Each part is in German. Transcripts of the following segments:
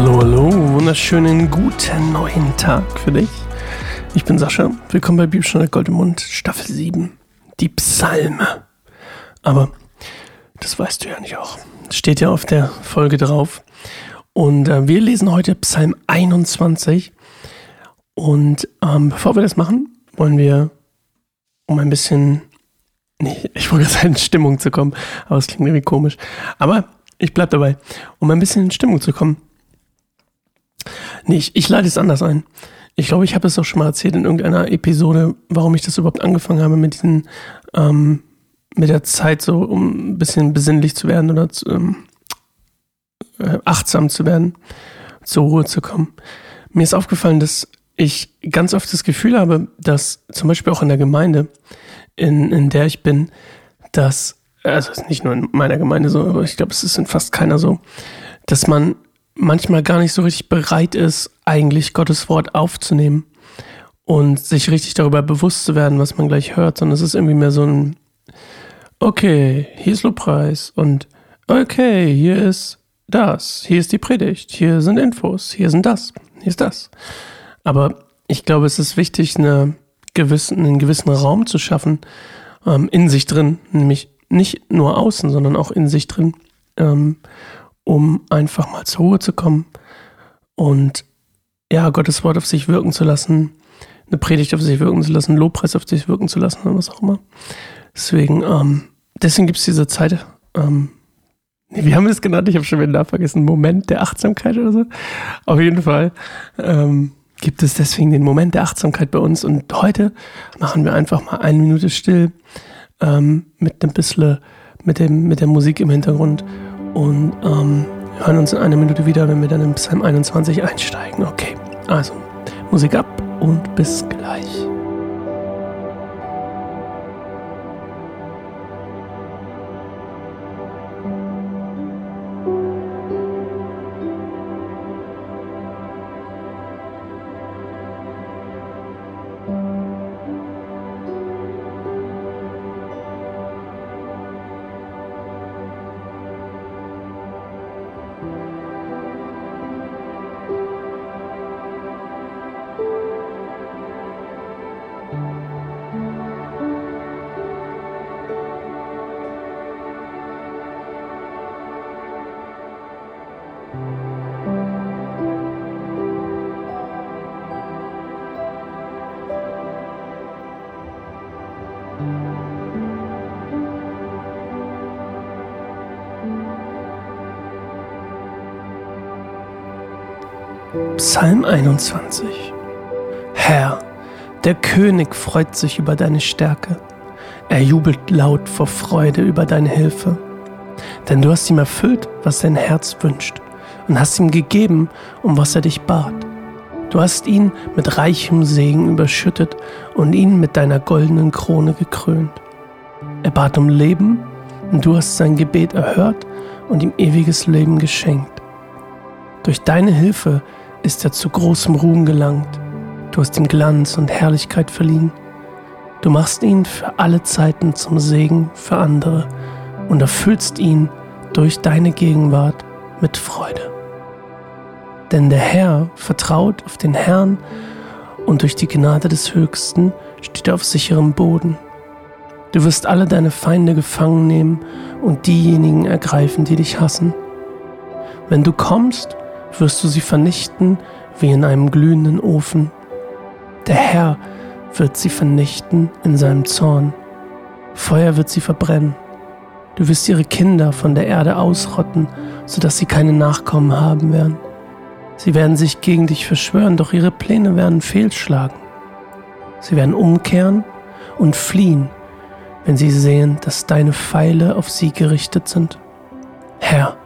Hallo, hallo, wunderschönen guten neuen Tag für dich. Ich bin Sascha, willkommen bei Bibelstunde Gold im Mund, Staffel 7, die Psalme. Aber das weißt du ja nicht auch. Steht ja auf der Folge drauf. Und äh, wir lesen heute Psalm 21. Und ähm, bevor wir das machen, wollen wir, um ein bisschen, nee, ich wollte gerade in Stimmung zu kommen, aber es klingt irgendwie komisch. Aber ich bleib dabei, um ein bisschen in Stimmung zu kommen. Nee, ich, ich leite es anders ein. Ich glaube, ich habe es auch schon mal erzählt in irgendeiner Episode, warum ich das überhaupt angefangen habe mit diesen, ähm, mit der Zeit so, um ein bisschen besinnlich zu werden oder zu, ähm, äh, achtsam zu werden, zur Ruhe zu kommen. Mir ist aufgefallen, dass ich ganz oft das Gefühl habe, dass zum Beispiel auch in der Gemeinde, in, in der ich bin, dass, also nicht nur in meiner Gemeinde so, aber ich glaube, es ist in fast keiner so, dass man manchmal gar nicht so richtig bereit ist, eigentlich Gottes Wort aufzunehmen und sich richtig darüber bewusst zu werden, was man gleich hört, sondern es ist irgendwie mehr so ein, okay, hier ist Lobpreis und okay, hier ist das, hier ist die Predigt, hier sind Infos, hier sind das, hier ist das. Aber ich glaube, es ist wichtig, eine gewissen, einen gewissen Raum zu schaffen, ähm, in sich drin, nämlich nicht nur außen, sondern auch in sich drin, ähm, um einfach mal zur Ruhe zu kommen und ja, Gottes Wort auf sich wirken zu lassen, eine Predigt auf sich wirken zu lassen, Lobpreis auf sich wirken zu lassen oder was auch immer. Deswegen, ähm, deswegen gibt es diese Zeit. Ähm, wie haben wir es genannt? Ich habe schon wieder vergessen. Moment der Achtsamkeit oder so. Auf jeden Fall ähm, gibt es deswegen den Moment der Achtsamkeit bei uns. Und heute machen wir einfach mal eine Minute still ähm, mit ein bisschen mit, dem, mit der Musik im Hintergrund und ähm, hören uns in einer Minute wieder, wenn wir dann in Psalm 21 einsteigen. Okay, also Musik ab und bis gleich. Psalm 21 Herr, der König freut sich über deine Stärke. Er jubelt laut vor Freude über deine Hilfe. Denn du hast ihm erfüllt, was sein Herz wünscht, und hast ihm gegeben, um was er dich bat. Du hast ihn mit reichem Segen überschüttet und ihn mit deiner goldenen Krone gekrönt. Er bat um Leben, und du hast sein Gebet erhört und ihm ewiges Leben geschenkt. Durch deine Hilfe ist er zu großem Ruhm gelangt. Du hast ihm Glanz und Herrlichkeit verliehen. Du machst ihn für alle Zeiten zum Segen für andere und erfüllst ihn durch deine Gegenwart mit Freude. Denn der Herr vertraut auf den Herrn und durch die Gnade des Höchsten steht er auf sicherem Boden. Du wirst alle deine Feinde gefangen nehmen und diejenigen ergreifen, die dich hassen. Wenn du kommst, wirst du sie vernichten wie in einem glühenden Ofen. Der Herr wird sie vernichten in seinem Zorn. Feuer wird sie verbrennen. Du wirst ihre Kinder von der Erde ausrotten, sodass sie keine Nachkommen haben werden. Sie werden sich gegen dich verschwören, doch ihre Pläne werden fehlschlagen. Sie werden umkehren und fliehen, wenn sie sehen, dass deine Pfeile auf sie gerichtet sind. Herr,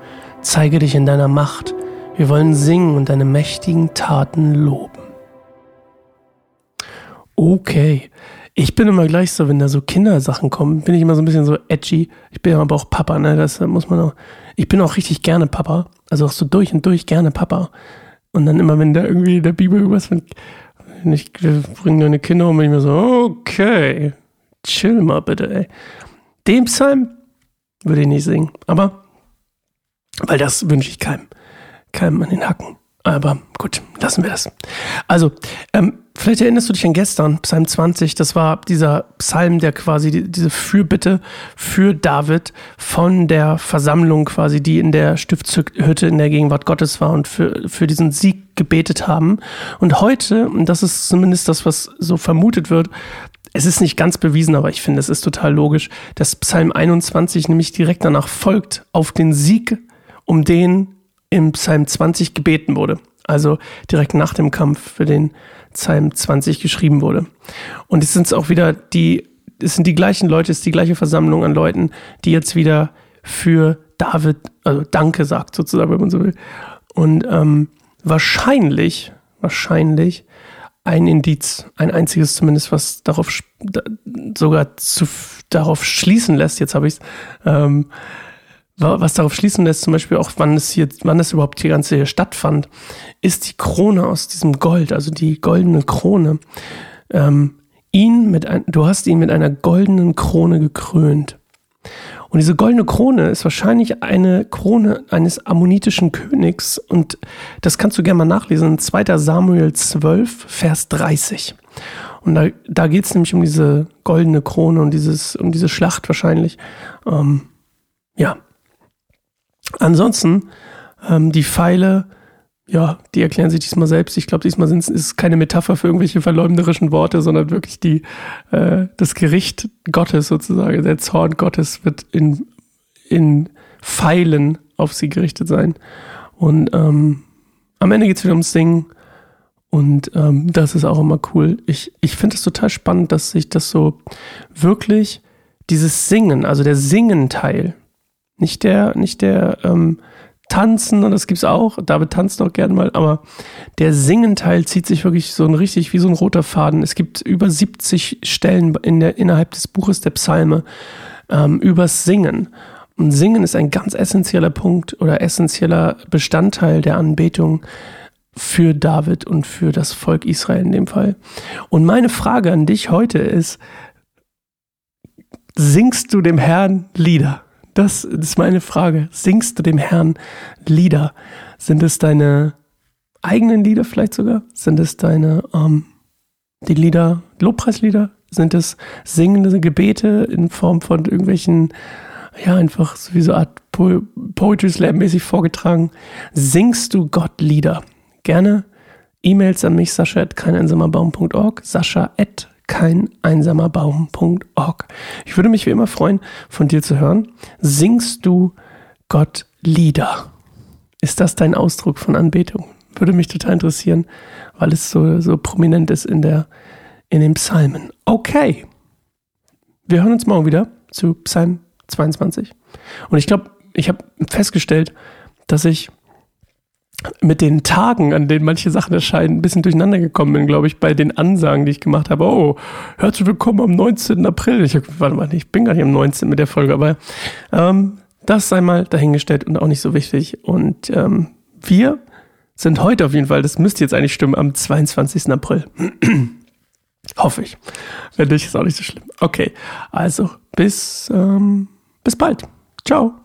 zeige dich in deiner Macht, wir wollen singen und deine mächtigen Taten loben. Okay. Ich bin immer gleich so, wenn da so Kindersachen kommen, bin ich immer so ein bisschen so edgy. Ich bin aber auch Papa, ne? Das muss man auch. Ich bin auch richtig gerne Papa. Also auch so durch und durch gerne Papa. Und dann immer, wenn da irgendwie in der Bibel irgendwas von, ich bringe deine Kinder um, bin ich mir so, okay, chill mal bitte, ey. Dem Psalm würde ich nicht singen. Aber, weil das wünsche ich keinem keinem an den Hacken. Aber gut, lassen wir das. Also, ähm, vielleicht erinnerst du dich an gestern, Psalm 20, das war dieser Psalm, der quasi die, diese Fürbitte für David von der Versammlung quasi, die in der Stiftshütte in der Gegenwart Gottes war und für, für diesen Sieg gebetet haben. Und heute, und das ist zumindest das, was so vermutet wird, es ist nicht ganz bewiesen, aber ich finde, es ist total logisch, dass Psalm 21 nämlich direkt danach folgt auf den Sieg, um den im Psalm 20 gebeten wurde. Also direkt nach dem Kampf, für den Psalm 20 geschrieben wurde. Und es sind auch wieder die, es sind die gleichen Leute, es ist die gleiche Versammlung an Leuten, die jetzt wieder für David, also Danke sagt, sozusagen, wenn man so will. Und ähm, wahrscheinlich, wahrscheinlich ein Indiz, ein einziges zumindest, was darauf sogar zu, darauf schließen lässt, jetzt habe ich es, ähm, was darauf schließen lässt, zum Beispiel auch, wann es hier, wann es überhaupt hier ganze hier stattfand, ist die Krone aus diesem Gold, also die goldene Krone. Ähm, ihn mit ein, du hast ihn mit einer goldenen Krone gekrönt. Und diese goldene Krone ist wahrscheinlich eine Krone eines ammonitischen Königs. Und das kannst du gerne mal nachlesen. 2. Samuel 12, Vers 30. Und da, da geht es nämlich um diese goldene Krone und dieses, um diese Schlacht wahrscheinlich. Ähm, ja. Ansonsten, ähm, die Pfeile, ja, die erklären sich diesmal selbst. Ich glaube, diesmal ist es keine Metapher für irgendwelche verleumderischen Worte, sondern wirklich die, äh, das Gericht Gottes sozusagen. Der Zorn Gottes wird in, in Pfeilen auf sie gerichtet sein. Und ähm, am Ende geht es wieder ums Singen. Und ähm, das ist auch immer cool. Ich, ich finde es total spannend, dass sich das so wirklich, dieses Singen, also der Singen-Teil, nicht der, nicht der, ähm, Tanzen und das gibt's auch. David tanzt auch gern mal, aber der Singenteil zieht sich wirklich so ein richtig wie so ein roter Faden. Es gibt über 70 Stellen in der, innerhalb des Buches der Psalme ähm, übers Singen. Und Singen ist ein ganz essentieller Punkt oder essentieller Bestandteil der Anbetung für David und für das Volk Israel in dem Fall. Und meine Frage an dich heute ist, singst du dem Herrn Lieder? Das ist meine Frage. Singst du dem Herrn Lieder? Sind es deine eigenen Lieder vielleicht sogar? Sind es deine, ähm, die Lieder, Lobpreislieder? Sind es singende Gebete in Form von irgendwelchen, ja, einfach so wie so Art po Poetry Slam mäßig vorgetragen? Singst du Gott Lieder? Gerne E-Mails an mich, sascha at keineinsamerbaum.org, sascha at keineinsamerbaum.org. Ich würde mich wie immer freuen, von dir zu hören. Singst du Gott Lieder? Ist das dein Ausdruck von Anbetung? Würde mich total interessieren, weil es so, so prominent ist in, der, in den Psalmen. Okay. Wir hören uns morgen wieder zu Psalm 22. Und ich glaube, ich habe festgestellt, dass ich mit den Tagen, an denen manche Sachen erscheinen, ein bisschen durcheinander gekommen bin, glaube ich, bei den Ansagen, die ich gemacht habe. Oh, herzlich willkommen am 19. April. Ich warte mal, ich bin gar nicht am 19. mit der Folge, aber ähm, das sei mal dahingestellt und auch nicht so wichtig. Und ähm, wir sind heute auf jeden Fall, das müsste jetzt eigentlich stimmen, am 22. April. Hoffe ich. Wenn nicht, ist auch nicht so schlimm. Okay, also bis, ähm, bis bald. Ciao.